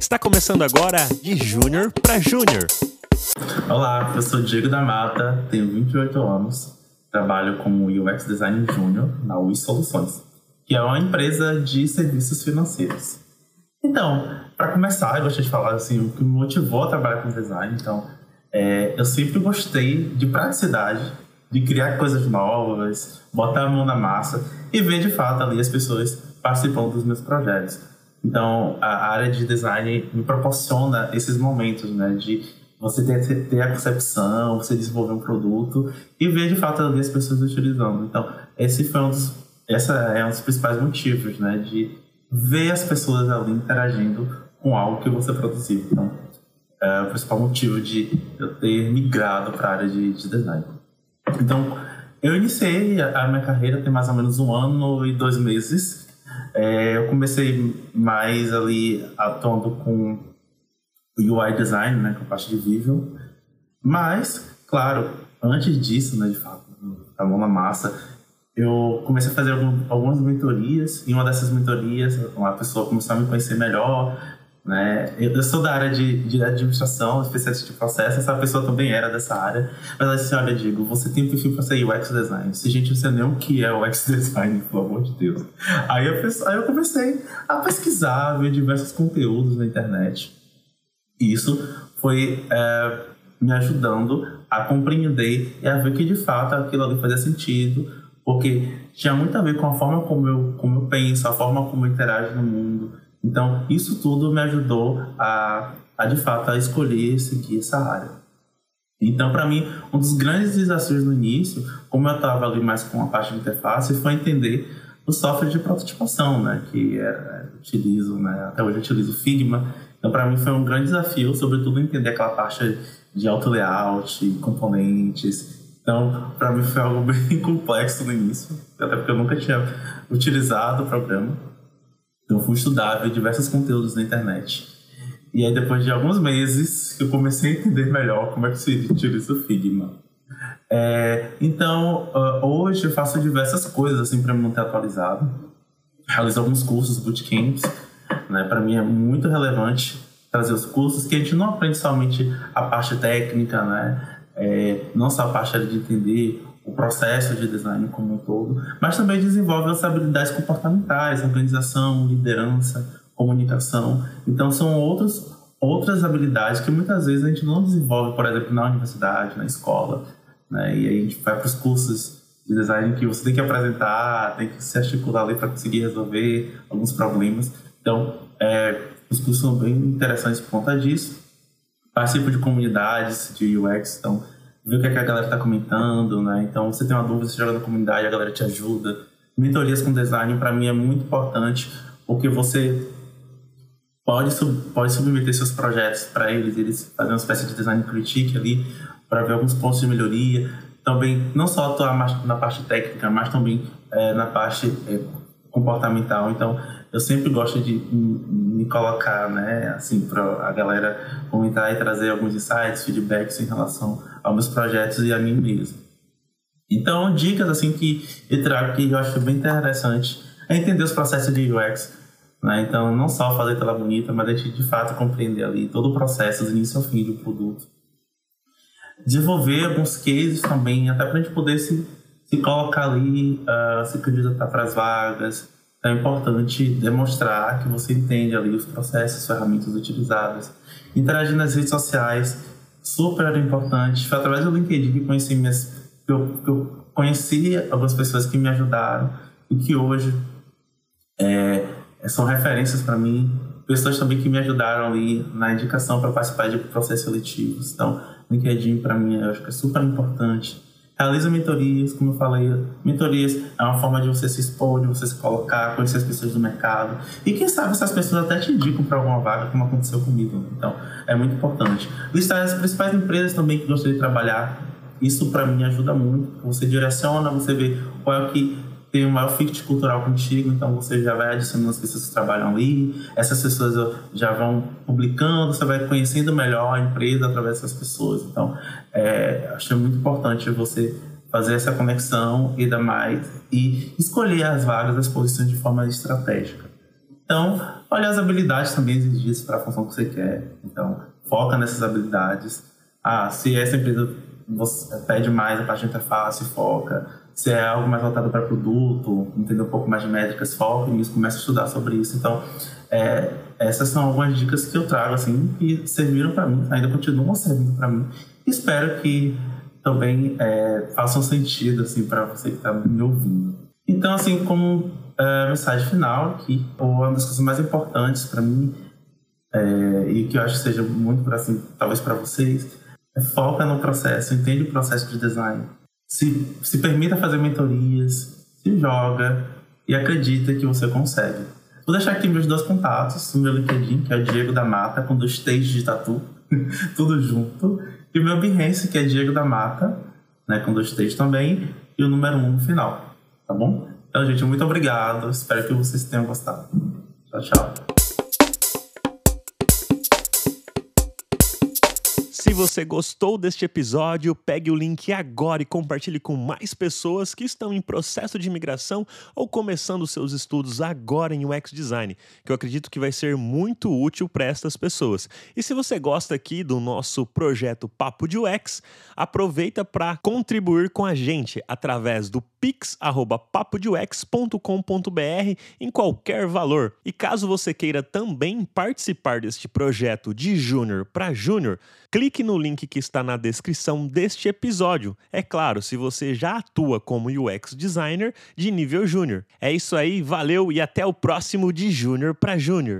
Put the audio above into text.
Está começando agora de Júnior para Júnior. Olá, eu sou Diego da Mata, tenho 28 anos, trabalho como UX Design Júnior na UI Soluções, que é uma empresa de serviços financeiros. Então, para começar, eu gostaria de falar assim, o que me motivou a trabalhar com design. Então, é, eu sempre gostei de praticidade, de criar coisas novas, botar a mão na massa e ver de fato ali as pessoas participando dos meus projetos. Então, a área de design me proporciona esses momentos, né, de você ter, ter a concepção, você desenvolver um produto e ver de fato ali as pessoas utilizando. Então, esse foi um dos, essa é um dos principais motivos, né, de ver as pessoas ali interagindo com algo que você produziu. Então, é o principal motivo de eu ter migrado para a área de, de design. Então, eu iniciei a, minha carreira tem mais ou menos um ano e dois meses. É, eu comecei mais ali atuando com UI design, né, com a parte de visual. Mas, claro, antes disso, né, de fato, a mão na massa, eu comecei a fazer algumas mentorias. E uma dessas mentorias, uma pessoa começou a me conhecer melhor, né? Eu, sou da área de, de administração, especialista de processo, essa pessoa também era dessa área. Mas ela disse: Olha, Diego, você tem perfil para ser UX design. Se gente, você nem o que é UX design, pelo amor de Deus. Aí eu, aí eu comecei a pesquisar, ver diversos conteúdos na internet. E isso foi é, me ajudando a compreender e a ver que de fato aquilo ali fazia sentido, porque tinha muito a ver com a forma como eu, como eu penso, a forma como eu interajo no mundo então, isso tudo me ajudou a, a de fato, a escolher seguir essa área. Então, para mim, um dos grandes desafios no início, como eu estava ali mais com a parte de interface, foi entender o software de prototipação, né, que é, utilizo, né, até hoje eu utilizo Figma. Então, para mim foi um grande desafio, sobretudo entender aquela parte de auto layout, componentes. Então, para mim foi algo bem complexo no início, até porque eu nunca tinha utilizado o programa. Então eu fui estudar, ver diversos conteúdos na internet. E aí depois de alguns meses eu comecei a entender melhor como é que se utiliza o Figma. É, então uh, hoje eu faço diversas coisas assim para me manter atualizado. Realizo alguns cursos, bootcamps. Né? Para mim é muito relevante trazer os cursos que a gente não aprende somente a parte técnica, né? É, não só a parte de entender o processo de design como um todo, mas também desenvolve as habilidades comportamentais, organização, liderança, comunicação. Então são outros, outras habilidades que muitas vezes a gente não desenvolve, por exemplo, na universidade, na escola. Né? E aí a gente vai para os cursos de design que você tem que apresentar, tem que se articular ali para conseguir resolver alguns problemas. Então, é, os cursos são bem interessantes por conta disso. Participo de comunidades de UX, então ver o que, é que a galera está comentando, né? Então, você tem uma dúvida, você joga na comunidade, a galera te ajuda. Mentorias com design, para mim, é muito importante, porque você pode, sub, pode submeter seus projetos para eles, eles fazem uma espécie de design critique ali, para ver alguns pontos de melhoria. Também, não só na parte técnica, mas também é, na parte é, comportamental. Então, eu sempre gosto de me colocar, né, assim, para a galera comentar e trazer alguns insights, feedbacks em relação aos meus projetos e a mim mesmo. Então, dicas assim que eu trago que eu acho bem interessante é entender os processos de UX. Né? Então, não só fazer tela bonita, mas a gente de fato compreender ali todo o processo, do início ao fim do produto. Desenvolver alguns cases também, até para a gente poder se, se colocar ali, uh, se candidatar para as vagas, é importante demonstrar que você entende ali os processos, as ferramentas utilizadas. Interagir nas redes sociais, super importante. Foi através do LinkedIn que conheci minhas, que eu, que eu conheci algumas pessoas que me ajudaram e que hoje é, são referências para mim. Pessoas também que me ajudaram ali na indicação para participar de processos seletivos. Então, LinkedIn para mim eu acho que é super importante realiza mentorias, como eu falei, mentorias é uma forma de você se expor, de você se colocar, conhecer as pessoas do mercado. E quem sabe essas pessoas até te indicam para alguma vaga, como aconteceu comigo. Então, é muito importante. Listar as principais empresas também que gostaria de trabalhar. Isso para mim ajuda muito. Você direciona, você vê qual é o que tem o maior fit cultural contigo, então você já vai adicionando as pessoas que trabalham ali, essas pessoas já vão publicando, você vai conhecendo melhor a empresa através dessas pessoas. Então, é, acho muito importante você fazer essa conexão e dar mais e escolher as vagas, as posições de forma estratégica. Então, olha as habilidades também exigidas para a função que você quer. Então, foca nessas habilidades. Ah, se essa empresa você pede mais a parte de interface, foca. Se é algo mais voltado para produto, entender um pouco mais de métricas, foca nisso, começa a estudar sobre isso. Então, é, essas são algumas dicas que eu trago, assim, que serviram para mim, ainda continuam servindo para mim. Espero que também é, façam sentido, assim, para você que está me ouvindo. Então, assim, como é, mensagem final aqui, uma das coisas mais importantes para mim, é, e que eu acho que seja muito assim, talvez para vocês, é foca no processo, entende o processo de design, se, se permita fazer mentorias, se joga e acredita que você consegue. Vou deixar aqui meus dois contatos, o meu LinkedIn, que é Diego da Mata, com dois T's de tatu, tudo junto, e o meu Behance, que é Diego da Mata, né, com dois T's também, e o número um no final, tá bom? Então, gente, muito obrigado, espero que vocês tenham gostado. Tchau, tchau. Você gostou deste episódio, pegue o link agora e compartilhe com mais pessoas que estão em processo de imigração ou começando seus estudos agora em UX Design, que eu acredito que vai ser muito útil para estas pessoas. E se você gosta aqui do nosso projeto Papo de UX, aproveita para contribuir com a gente através do pix@papodeux.com.br em qualquer valor. E caso você queira também participar deste projeto de júnior para júnior, clique no link que está na descrição deste episódio. É claro, se você já atua como UX designer de nível júnior. É isso aí, valeu e até o próximo de júnior para júnior.